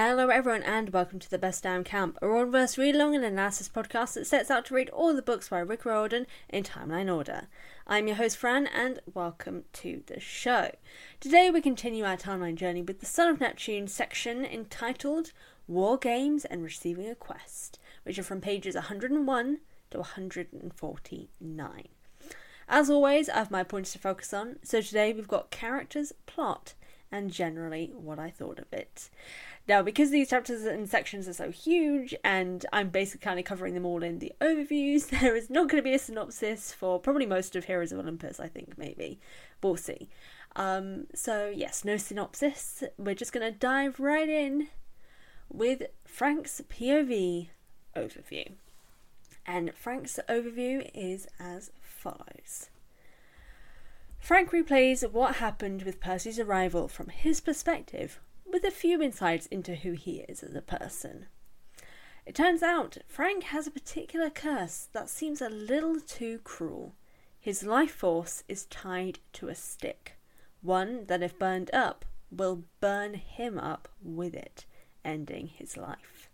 Hello, everyone, and welcome to the Best Damn Camp, a Riordanverse read along and analysis podcast that sets out to read all the books by Rick Riordan in timeline order. I'm your host, Fran, and welcome to the show. Today, we continue our timeline journey with the Son of Neptune section entitled War Games and Receiving a Quest, which are from pages 101 to 149. As always, I have my points to focus on, so today we've got characters, plot, and generally what I thought of it. Now, because these chapters and sections are so huge, and I'm basically kind of covering them all in the overviews, there is not going to be a synopsis for probably most of Heroes of Olympus, I think, maybe. We'll see. Um, so, yes, no synopsis. We're just going to dive right in with Frank's POV overview. And Frank's overview is as follows. Frank replays what happened with Percy's arrival from his perspective with a few insights into who he is as a person. It turns out Frank has a particular curse that seems a little too cruel. His life force is tied to a stick, one that, if burned up, will burn him up with it, ending his life.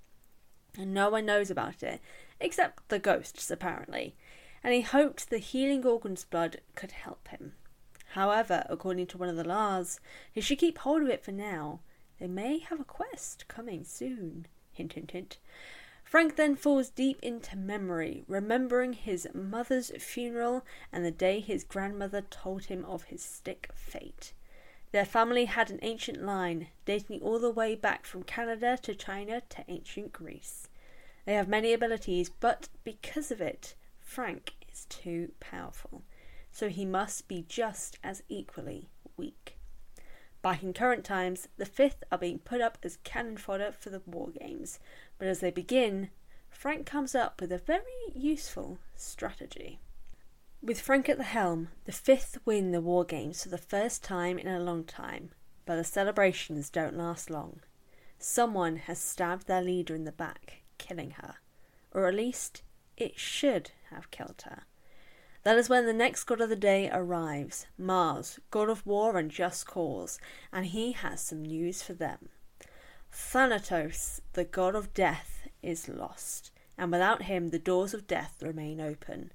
And no one knows about it, except the ghosts, apparently, and he hoped the healing Gorgon's blood could help him. However, according to one of the Lars, he should keep hold of it for now, they may have a quest coming soon. Hint, hint, hint. Frank then falls deep into memory, remembering his mother's funeral and the day his grandmother told him of his stick fate. Their family had an ancient line, dating all the way back from Canada to China to ancient Greece. They have many abilities, but because of it, Frank is too powerful, so he must be just as equally weak. Back in current times, the fifth are being put up as cannon fodder for the war games, but as they begin, Frank comes up with a very useful strategy. With Frank at the helm, the fifth win the war games for the first time in a long time, but the celebrations don't last long. Someone has stabbed their leader in the back, killing her, or at least it should have killed her. That is when the next god of the day arrives, Mars, god of war and just cause, and he has some news for them. Thanatos, the god of death, is lost, and without him the doors of death remain open.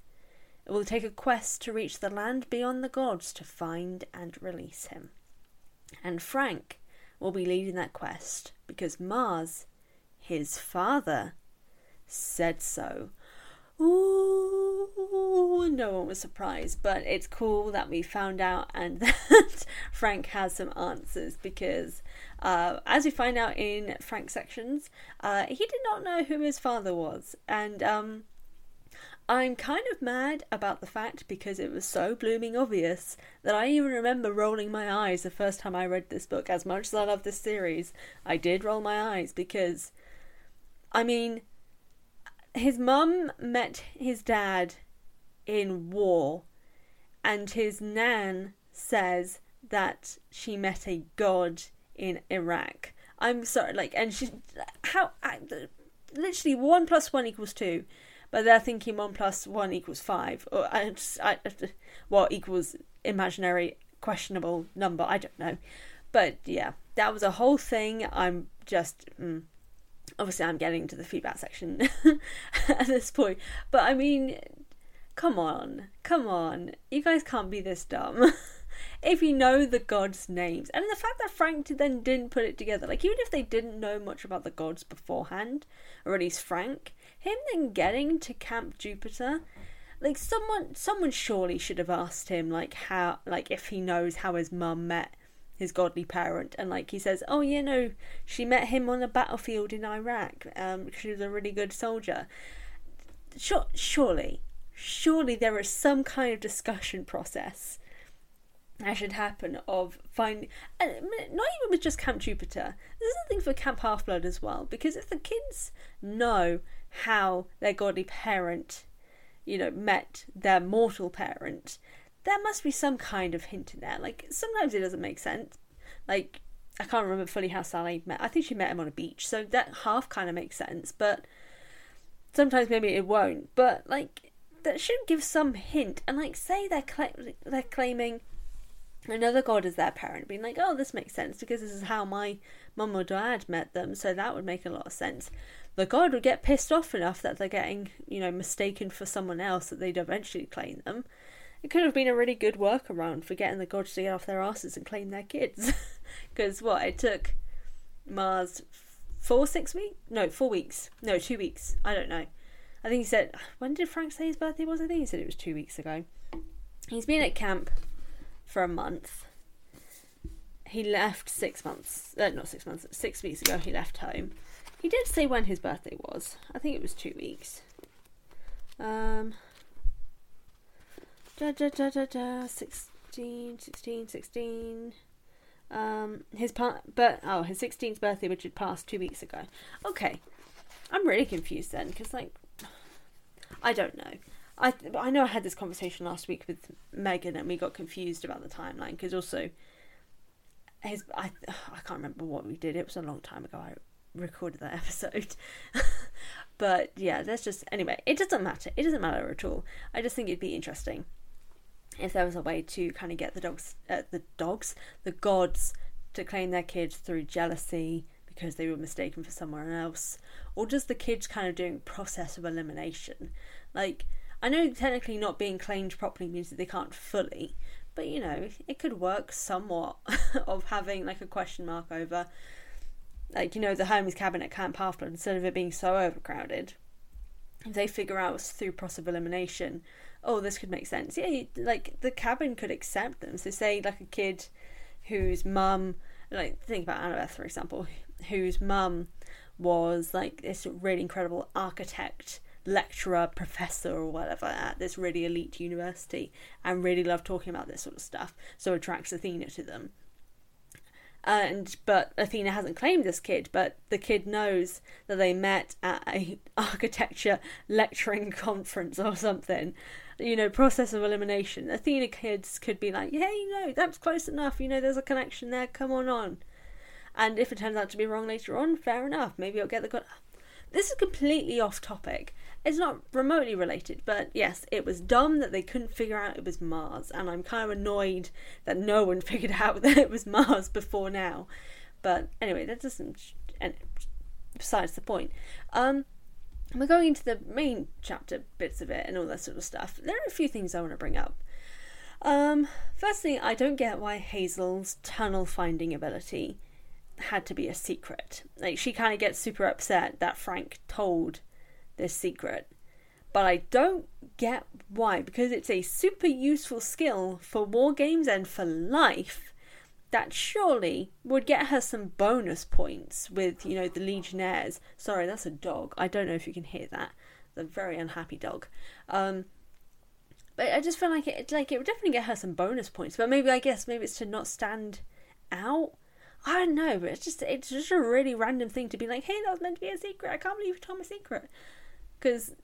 It will take a quest to reach the land beyond the gods to find and release him. And Frank will be leading that quest because Mars, his father, said so. Ooh, no one was surprised, but it's cool that we found out and that Frank has some answers because, uh, as we find out in Frank's sections, uh, he did not know who his father was, and um, I'm kind of mad about the fact because it was so blooming obvious that I even remember rolling my eyes the first time I read this book. As much as I love this series, I did roll my eyes because, I mean his mum met his dad in war, and his nan says that she met a god in Iraq. I'm sorry, like, and she, how, literally one plus one equals two, but they're thinking one plus one equals five, or I, I, what equals imaginary questionable number. I don't know, but yeah, that was a whole thing. I'm just. Mm, obviously I'm getting to the feedback section at this point, but I mean, come on, come on, you guys can't be this dumb. if you know the gods' names, and the fact that Frank then didn't put it together, like even if they didn't know much about the gods beforehand, or at least Frank, him then getting to Camp Jupiter, like someone someone surely should have asked him like how like if he knows how his mum met his godly parent and like he says oh you know she met him on a battlefield in iraq um she was a really good soldier sure, surely surely there is some kind of discussion process that should happen of finding not even with just camp jupiter there's something for camp half blood as well because if the kids know how their godly parent you know met their mortal parent there must be some kind of hint in there. Like sometimes it doesn't make sense. Like I can't remember fully how Sally met. I think she met him on a beach, so that half kind of makes sense. But sometimes maybe it won't. But like that should give some hint. And like say they're cla- they're claiming another god as their parent, being like, oh, this makes sense because this is how my mum or dad met them, so that would make a lot of sense. The god would get pissed off enough that they're getting, you know, mistaken for someone else that they'd eventually claim them. It could have been a really good workaround for getting the gods to get off their asses and claim their kids. Because what? It took Mars four, six weeks? No, four weeks. No, two weeks. I don't know. I think he said, when did Frank say his birthday was? I think he said it was two weeks ago. He's been at camp for a month. He left six months, uh, not six months, six weeks ago he left home. He did say when his birthday was. I think it was two weeks. Um, Da, da, da, da, da, 16, 16, 16. Um, his part, but oh, his 16th birthday, which had passed two weeks ago. Okay, I'm really confused then, because like, I don't know. I I know I had this conversation last week with Megan, and we got confused about the timeline because also his I I can't remember what we did. It was a long time ago. I recorded that episode. but yeah, that's just anyway. It doesn't matter. It doesn't matter at all. I just think it'd be interesting if there was a way to kind of get the dogs, uh, the dogs, the gods to claim their kids through jealousy because they were mistaken for someone else, or just the kids kind of doing process of elimination. Like I know technically not being claimed properly means that they can't fully, but you know it could work somewhat of having like a question mark over, like you know the Hermes cabin at Camp Halfblood instead of it being so overcrowded. If they figure out through process of elimination oh, this could make sense. Yeah, like the cabin could accept them. So, say like a kid whose mum, like think about Annabeth for example, whose mum was like this really incredible architect, lecturer, professor, or whatever at this really elite university, and really loved talking about this sort of stuff. So attracts Athena to them and but Athena hasn't claimed this kid, but the kid knows that they met at a architecture lecturing conference or something. You know, process of elimination. Athena kids could be like, "Yeah, you know, that's close enough. You know, there's a connection there. Come on, on." And if it turns out to be wrong later on, fair enough. Maybe I'll get the. God- this is completely off topic. It's not remotely related, but yes, it was dumb that they couldn't figure out it was Mars, and I'm kind of annoyed that no one figured out that it was Mars before now. But anyway, that doesn't. And besides the point. Um, we're going into the main chapter bits of it and all that sort of stuff. There are a few things I want to bring up. Um, firstly, I don't get why Hazel's tunnel finding ability had to be a secret. Like she kind of gets super upset that Frank told this secret. But I don't get why, because it's a super useful skill for war games and for life. That surely would get her some bonus points with, you know, the Legionnaires. Sorry, that's a dog. I don't know if you can hear that. A very unhappy dog. Um, but I just feel like it, like it would definitely get her some bonus points. But maybe I guess maybe it's to not stand out I don't know, but it's just it's just a really random thing to be like, hey, that was meant to be a secret. I can't believe you told a secret. Because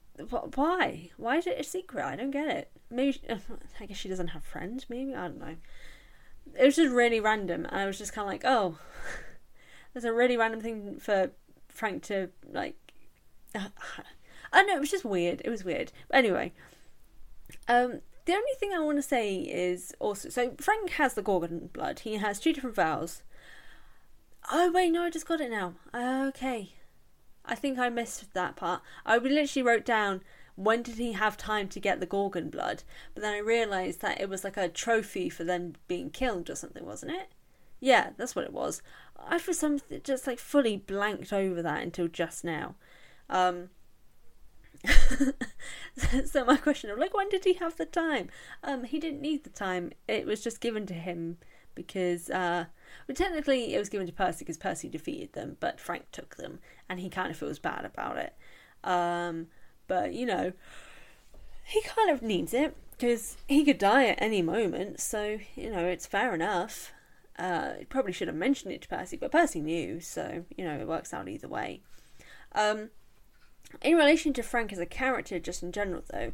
why? Why is it a secret? I don't get it. Maybe I guess she doesn't have friends. Maybe I don't know. It was just really random, and I was just kind of like, oh, there's a really random thing for Frank to like. I don't know. It was just weird. It was weird. But anyway, um, the only thing I want to say is also so Frank has the Gorgon blood. He has two different vials Oh wait, no, I just got it now. Okay. I think I missed that part. I literally wrote down when did he have time to get the Gorgon blood, but then I realised that it was like a trophy for them being killed or something, wasn't it? Yeah, that's what it was. I for some just like fully blanked over that until just now. Um, so my question of like when did he have the time? Um, he didn't need the time. It was just given to him because uh, well, technically it was given to Percy because Percy defeated them, but Frank took them, and he kind of feels bad about it. Um, but you know, he kind of needs it because he could die at any moment. So you know, it's fair enough. Uh, he probably should have mentioned it to Percy, but Percy knew, so you know it works out either way. Um, in relation to Frank as a character, just in general, though,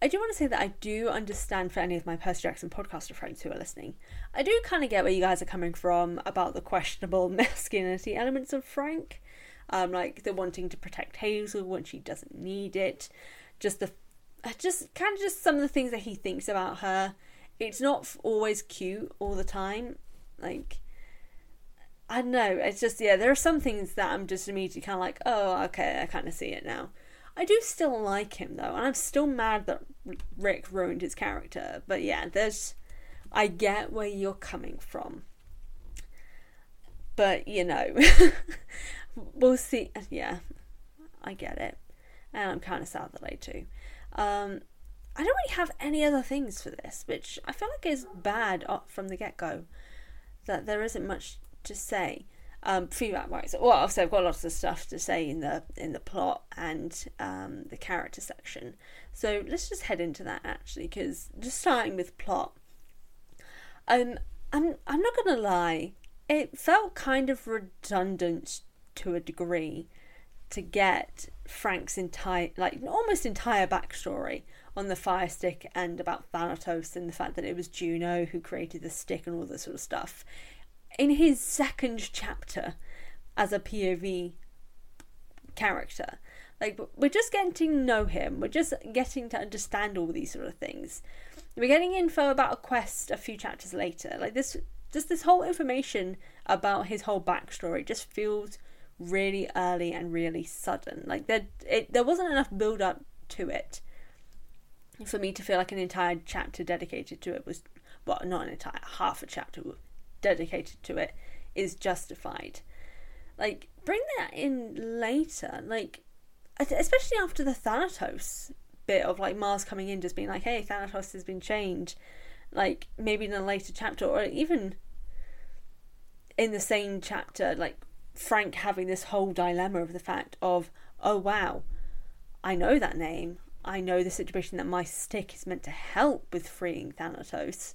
I do want to say that I do understand for any of my Percy Jackson podcaster friends who are listening. I do kind of get where you guys are coming from about the questionable masculinity elements of Frank, um, like the wanting to protect Hazel when she doesn't need it, just the, just kind of just some of the things that he thinks about her. It's not always cute all the time, like. I don't know. It's just yeah. There are some things that I'm just immediately kind of like, oh, okay, I kind of see it now. I do still like him though, and I'm still mad that Rick ruined his character. But yeah, there's. I get where you're coming from. But, you know, we'll see. Yeah, I get it. And I'm kind of sad that I do. Um, I don't really have any other things for this, which I feel like is bad from the get go. That there isn't much to say um, wise. Well, obviously I've got lots of stuff to say in the in the plot and um, the character section. So let's just head into that actually, because just starting with plot. Um, I'm I'm not gonna lie, it felt kind of redundant to a degree to get Frank's entire, like almost entire backstory on the fire stick and about Thanatos and the fact that it was Juno who created the stick and all this sort of stuff in his second chapter as a POV character. Like we're just getting to know him. We're just getting to understand all these sort of things. We're getting info about a quest a few chapters later. Like this, just this whole information about his whole backstory just feels really early and really sudden. Like there, it, there wasn't enough build up to it for me to feel like an entire chapter dedicated to it was well, not an entire half a chapter dedicated to it is justified. Like, bring that in later. Like, especially after the Thanatos bit of like Mars coming in, just being like, hey, Thanatos has been changed. Like, maybe in a later chapter, or even in the same chapter, like Frank having this whole dilemma of the fact of, oh wow, I know that name. I know the situation that my stick is meant to help with freeing Thanatos.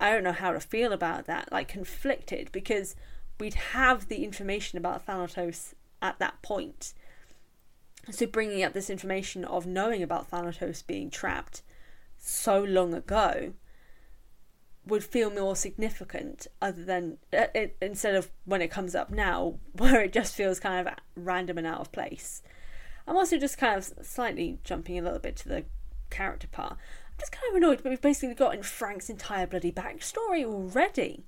I don't know how to feel about that, like conflicted, because we'd have the information about Thanatos at that point. So bringing up this information of knowing about Thanatos being trapped so long ago would feel more significant other than uh, it, instead of when it comes up now where it just feels kind of random and out of place i'm also just kind of slightly jumping a little bit to the character part just kind of annoyed, but we've basically gotten Frank's entire bloody backstory already.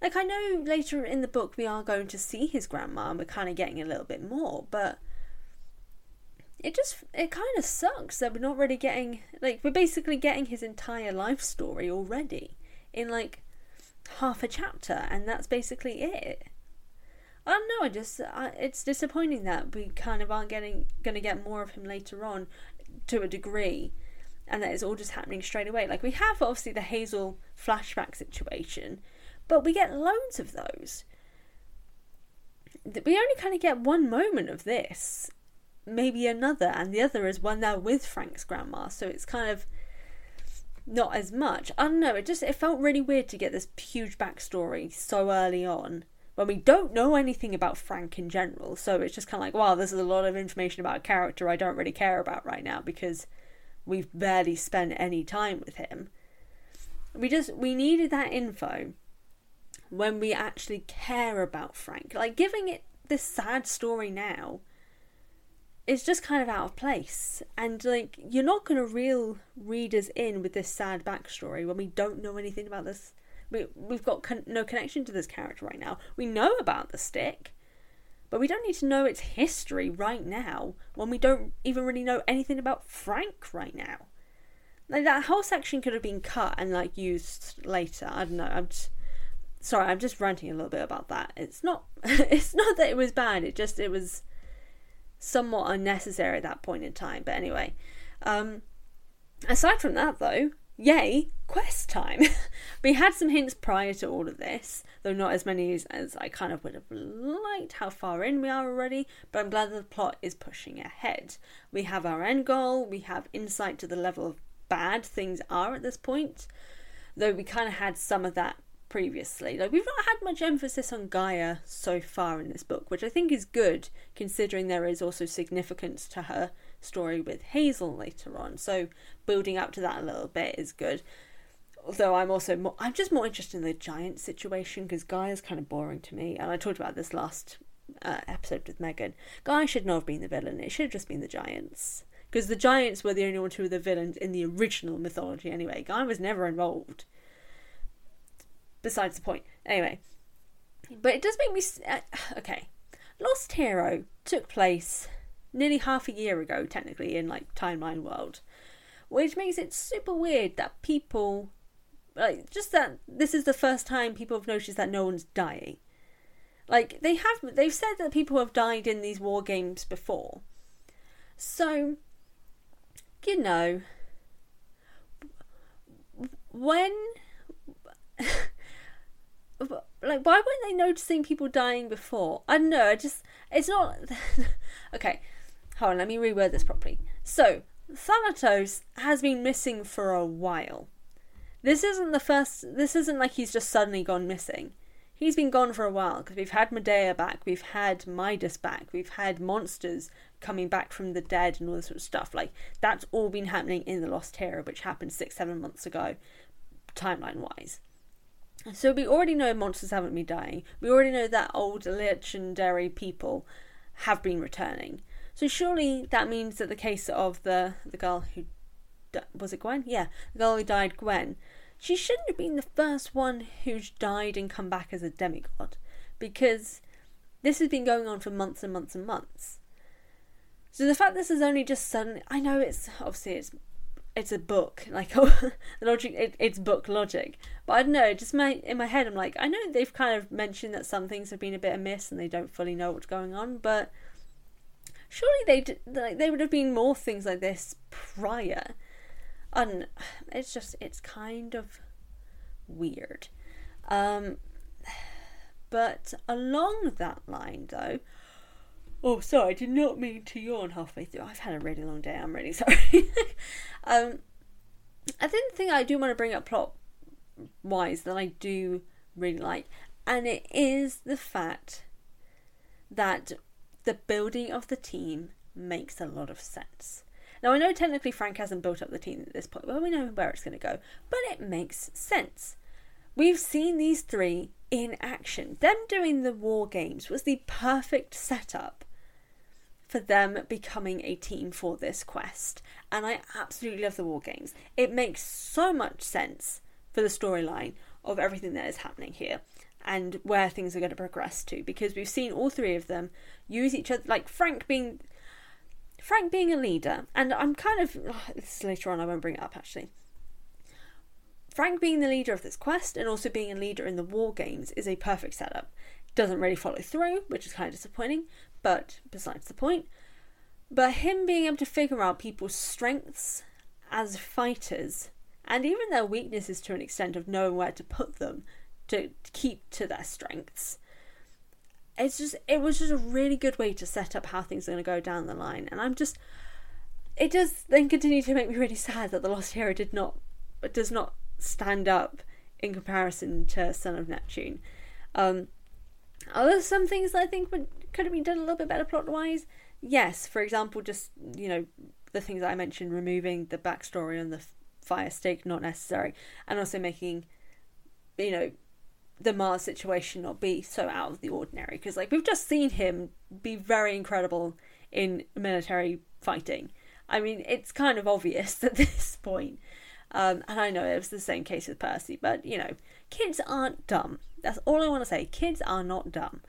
Like, I know later in the book we are going to see his grandma and we're kind of getting a little bit more, but it just, it kind of sucks that we're not really getting, like, we're basically getting his entire life story already in, like, half a chapter, and that's basically it. I don't know, I just, I, it's disappointing that we kind of aren't getting, going to get more of him later on to a degree and that it's all just happening straight away. Like we have obviously the Hazel flashback situation, but we get loads of those. We only kind of get one moment of this, maybe another, and the other is when they're with Frank's grandma. So it's kind of not as much. I don't know. It just it felt really weird to get this huge backstory so early on when we don't know anything about Frank in general. So it's just kind of like, wow, this is a lot of information about a character I don't really care about right now because we've barely spent any time with him. We just we needed that info when we actually care about Frank. Like giving it this sad story now is just kind of out of place. And like you're not going to reel readers in with this sad backstory when we don't know anything about this. We we've got con- no connection to this character right now. We know about the stick. But we don't need to know its history right now when we don't even really know anything about Frank right now. Like that whole section could have been cut and like used later. I don't know. I'm just sorry. I'm just ranting a little bit about that. It's not. it's not that it was bad. It just it was. somewhat unnecessary at that point in time. But anyway, um, aside from that, though, yay, quest time. we had some hints prior to all of this, though not as many as, as I kind of would have liked how far in we are already, but I'm glad that the plot is pushing ahead. We have our end goal, we have insight to the level of bad things are at this point, though we kind of had some of that previously. Like we've not had much emphasis on Gaia so far in this book, which I think is good considering there is also significance to her story with Hazel later on. So building up to that a little bit is good. Although I'm also more, I'm just more interested in the giant situation because Gaia is kind of boring to me, and I talked about this last uh, episode with Megan. Gaia should not have been the villain; it should have just been the giants because the giants were the only ones who were the villains in the original mythology. Anyway, Gaia was never involved. Besides the point. Anyway, but it does make me uh, okay. Lost Hero took place nearly half a year ago, technically, in like timeline world, which makes it super weird that people, like, just that this is the first time people have noticed that no one's dying. Like they have, they've said that people have died in these war games before, so you know when. like why weren't they noticing people dying before i don't know i just it's not okay Hold on, let me reword this properly. So, Thanatos has been missing for a while. This isn't the first. This isn't like he's just suddenly gone missing. He's been gone for a while because we've had Medea back, we've had Midas back, we've had monsters coming back from the dead and all this sort of stuff. Like that's all been happening in the Lost Hero, which happened six, seven months ago, timeline wise. So we already know monsters haven't been dying. We already know that old legendary people have been returning. So surely that means that the case of the the girl who was it Gwen? Yeah, the girl who died, Gwen. She shouldn't have been the first one who's died and come back as a demigod, because this has been going on for months and months and months. So the fact this is only just suddenly, I know it's obviously it's it's a book like the logic it, it's book logic but i don't know just my in my head i'm like i know they've kind of mentioned that some things have been a bit amiss and they don't fully know what's going on but surely they like they would have been more things like this prior. And it's just it's kind of weird. Um but along that line though oh sorry i did not mean to yawn halfway through. I've had a really long day. I'm really sorry. Um i think the thing i do want to bring up plot wise that i do really like and it is the fact that the building of the team makes a lot of sense. Now, I know technically Frank hasn't built up the team at this point, but we know where it's going to go. But it makes sense. We've seen these three in action. Them doing the war games was the perfect setup for them becoming a team for this quest. And I absolutely love the war games. It makes so much sense for the storyline of everything that is happening here and where things are going to progress to because we've seen all three of them use each other like Frank being Frank being a leader and I'm kind of oh, this is later on I won't bring it up actually. Frank being the leader of this quest and also being a leader in the war games is a perfect setup. Doesn't really follow through which is kind of disappointing but besides the point. But him being able to figure out people's strengths as fighters and even their weaknesses to an extent of knowing where to put them to keep to their strengths. It's just it was just a really good way to set up how things are going to go down the line, and I'm just it does then continue to make me really sad that the Lost Hero did not does not stand up in comparison to Son of Neptune. Um, are there some things that I think would, could have been done a little bit better plot wise? Yes, for example, just you know the things I mentioned, removing the backstory on the fire stake, not necessary, and also making you know the Mars situation not be so out of the ordinary because like we've just seen him be very incredible in military fighting. I mean, it's kind of obvious at this point. Um, and I know it was the same case with Percy, but you know, kids aren't dumb. That's all I want to say. Kids are not dumb.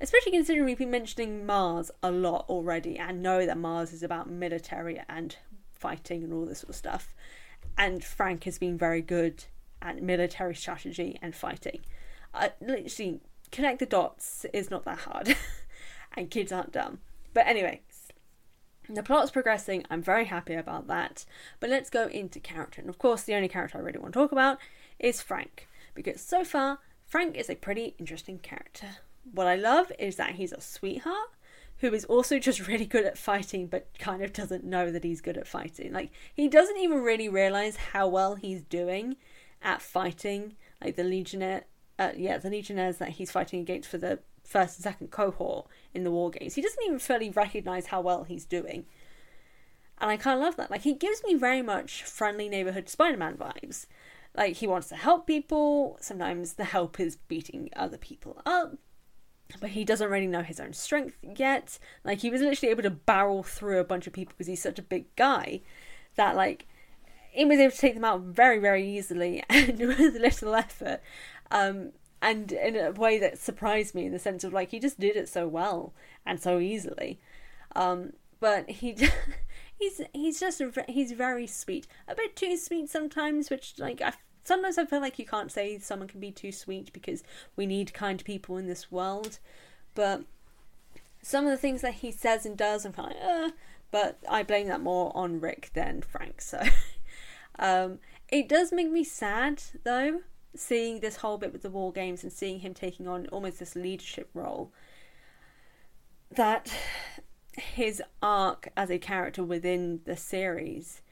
Especially considering we've been mentioning Mars a lot already and know that Mars is about military and fighting and all this sort of stuff. And Frank has been very good at military strategy and fighting. Literally connect the dots is not that hard, and kids aren't dumb. But anyway, The plot's progressing, I'm very happy about that. But let's go into character. And of course, the only character I really want to talk about is Frank. Because so far, Frank is a pretty interesting character. What I love is that he's a sweetheart who is also just really good at fighting but kind of doesn't know that he's good at fighting. Like, he doesn't even really realize how well he's doing at fighting. Like, the Legionnaire, uh, yeah, the Legionnaires that he's fighting against for the first and second cohort in the war games. He doesn't even fully recognize how well he's doing. And I kind of love that. Like, he gives me very much friendly neighborhood Spider Man vibes. Like, he wants to help people. Sometimes the help is beating other people up. But he doesn't really know his own strength yet. Like, he was literally able to barrel through a bunch of people because he's such a big guy that, like, he was able to take them out very, very easily and with little effort. Um, and in a way that surprised me in the sense of like he just did it so well and so easily. Um, but he he's he's just he's very sweet. A bit too sweet sometimes which like I sometimes I feel like you can't say someone can be too sweet because we need kind people in this world. But some of the things that he says and does I'm kind of uh, but I blame that more on Rick than Frank so. Um, it does make me sad though seeing this whole bit with the war games and seeing him taking on almost this leadership role that his arc as a character within the series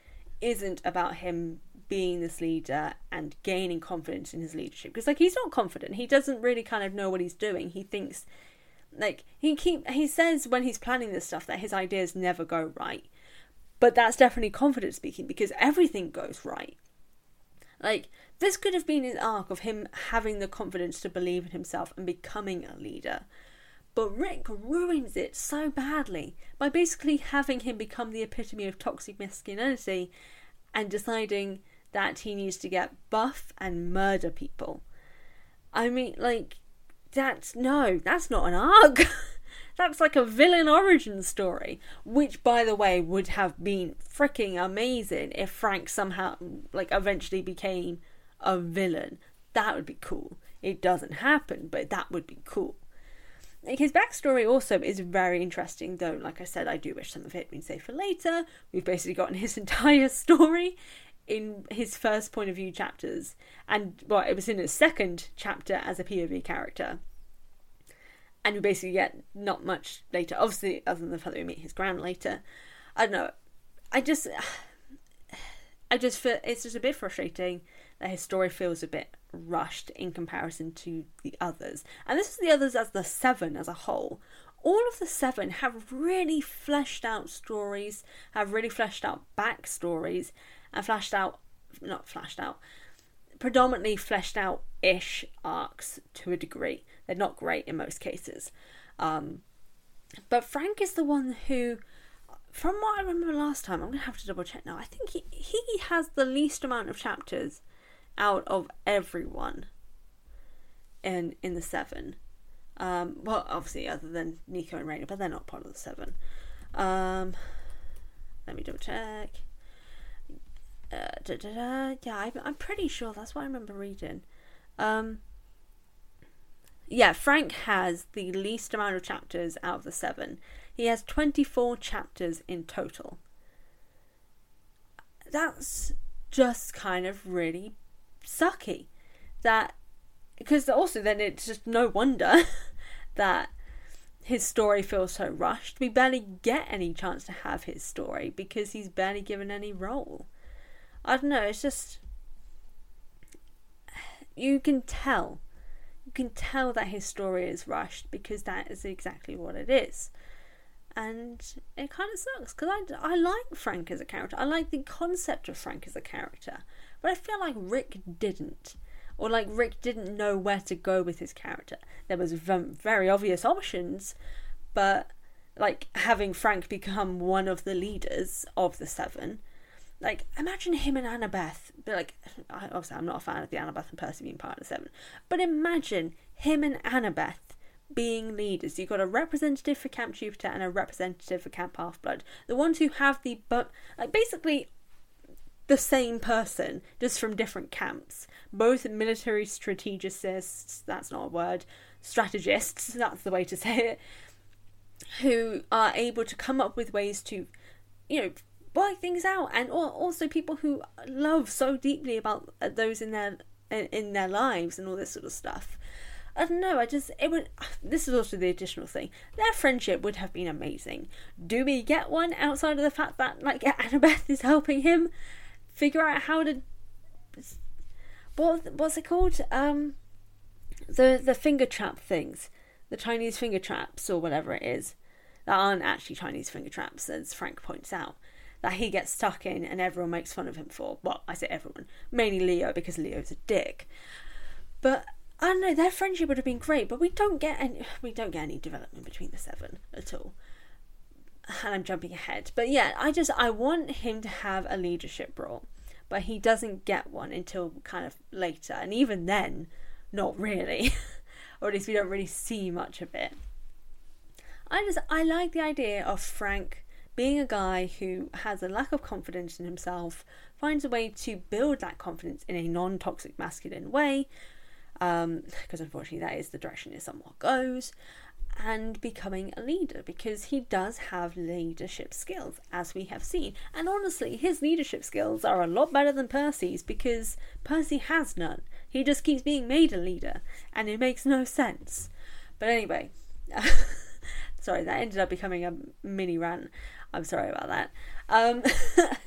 isn't about him being this leader and gaining confidence in his leadership. Because like he's not confident. He doesn't really kind of know what he's doing. He thinks like he keep he says when he's planning this stuff that his ideas never go right. But that's definitely confidence speaking because everything goes right. Like this could have been an arc of him having the confidence to believe in himself and becoming a leader. But Rick ruins it so badly by basically having him become the epitome of toxic masculinity and deciding that he needs to get buff and murder people. I mean, like, that's no, that's not an arc. that's like a villain origin story, which, by the way, would have been freaking amazing if Frank somehow, like, eventually became a villain. That would be cool. It doesn't happen, but that would be cool. His backstory also is very interesting, though, like I said, I do wish some of it had been saved for later. We've basically gotten his entire story in his first point of view chapters, and well, it was in his second chapter as a POV character. And we basically get not much later, obviously, other than the fact that we meet his grand later. I don't know. I just. I just feel it's just a bit frustrating that his story feels a bit rushed in comparison to the others. And this is the others as the seven as a whole. All of the seven have really fleshed out stories, have really fleshed out backstories, and fleshed out, not fleshed out, predominantly fleshed out ish arcs to a degree. They're not great in most cases. Um, but Frank is the one who, from what I remember last time, I'm to have to double check now. I think he, he has the least amount of chapters out of everyone in in the seven. Um, well, obviously, other than Nico and Reyna, but they're not part of the seven. Um, let me double check. Uh. Yeah, I'm, I'm pretty sure that's what I remember reading. Um, yeah, Frank has the least amount of chapters out of the seven. He has 24 chapters in total. That's just kind of really sucky. That because also then it's just no wonder that his story feels so rushed. We barely get any chance to have his story because he's barely given any role. I don't know, it's just you can tell. You can tell that his story is rushed because that is exactly what it is. And it kind of sucks because I, I like Frank as a character. I like the concept of Frank as a character. But I feel like Rick didn't. Or like Rick didn't know where to go with his character. There was very obvious options, but like having Frank become one of the leaders of the seven. Like, imagine him and Annabeth. But like, obviously, I'm not a fan of the Annabeth and Percy being part of the seven. But imagine him and Annabeth being leaders. You've got a representative for Camp Jupiter and a representative for Camp Half Blood. The ones who have the but like basically the same person, just from different camps. Both military strategists, that's not a word, strategists, that's the way to say it, who are able to come up with ways to you know, buy things out, and also people who love so deeply about uh, those in their in their lives and all this sort of stuff. I don't know. I just it would. This is also the additional thing. Their friendship would have been amazing. Do we get one outside of the fact that like Annabeth is helping him figure out how to what what's it called? Um, the the finger trap things, the Chinese finger traps or whatever it is, that aren't actually Chinese finger traps, as Frank points out. That he gets stuck in and everyone makes fun of him for. Well, I say everyone, mainly Leo because Leo's a dick. But I don't know, their friendship would have been great, but we don't get any we don't get any development between the seven at all. And I'm jumping ahead. But yeah, I just I want him to have a leadership role. But he doesn't get one until kind of later. And even then, not really. or at least we don't really see much of it. I just I like the idea of Frank being a guy who has a lack of confidence in himself, finds a way to build that confidence in a non toxic masculine way, because um, unfortunately that is the direction it somewhat goes, and becoming a leader because he does have leadership skills, as we have seen. And honestly, his leadership skills are a lot better than Percy's because Percy has none. He just keeps being made a leader, and it makes no sense. But anyway, sorry, that ended up becoming a mini rant. I'm sorry about that. Um,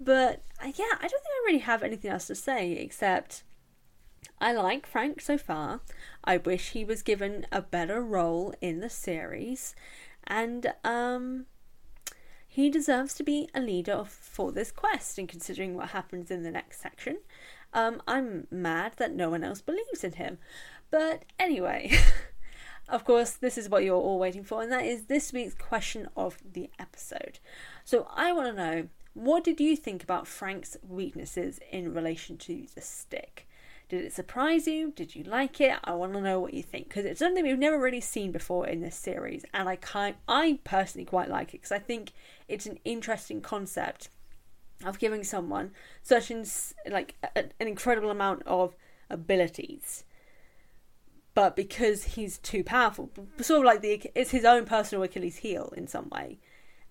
but uh, yeah, I don't think I really have anything else to say except I like Frank so far. I wish he was given a better role in the series, and um, he deserves to be a leader for this quest. And considering what happens in the next section, um, I'm mad that no one else believes in him. But anyway. Of course, this is what you're all waiting for, and that is this week's question of the episode. So, I want to know what did you think about Frank's weaknesses in relation to the stick? Did it surprise you? Did you like it? I want to know what you think because it's something we've never really seen before in this series, and I kind, I personally quite like it because I think it's an interesting concept of giving someone such an like a, an incredible amount of abilities, but because he's too powerful, sort of like the it's his own personal Achilles heel in some way.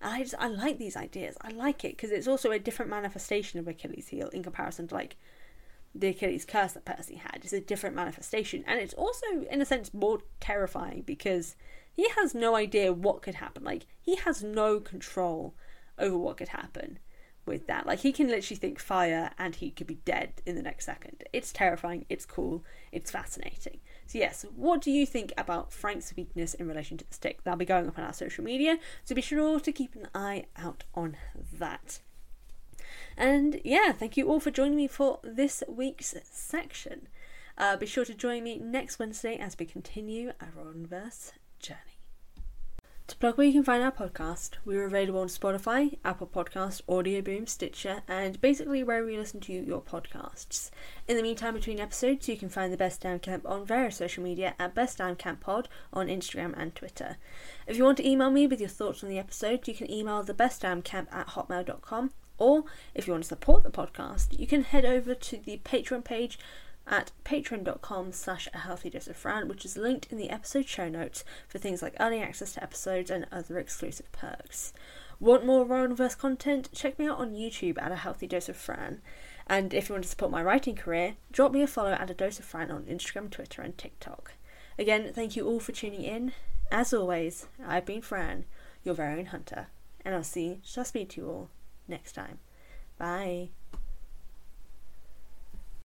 And I just I like these ideas. I like it because it's also a different manifestation of Achilles heel in comparison to like the Achilles curse that Percy had. It's a different manifestation. And it's also, in a sense, more terrifying because he has no idea what could happen. Like, he has no control over what could happen with that. Like, he can literally think fire and he could be dead in the next second. It's terrifying, it's cool, it's fascinating. So, yes, what do you think about Frank's weakness in relation to the stick? That'll be going up on our social media, so be sure to keep an eye out on that. And yeah, thank you all for joining me for this week's section. Uh, be sure to join me next Wednesday as we continue our Riordanverse journey. To plug where you can find our podcast, we're available on Spotify, Apple Podcast, Audio Boom, Stitcher, and basically wherever you listen to your podcasts. In the meantime, between episodes, you can find the Best Damn Camp on various social media at Best Damn Camp Pod on Instagram and Twitter. If you want to email me with your thoughts on the episode, you can email the Best Damn Camp at hotmail.com or if you want to support the podcast, you can head over to the Patreon page at patreon.com slash a healthy dose of fran which is linked in the episode show notes for things like early access to episodes and other exclusive perks. Want more Riordanverse content? Check me out on youtube at a healthy dose of fran. And if you want to support my writing career drop me a follow at a dose of fran on instagram twitter and tiktok. Again thank you all for tuning in. As always i've been fran your very own hunter and i'll see just speak to you all next time. Bye.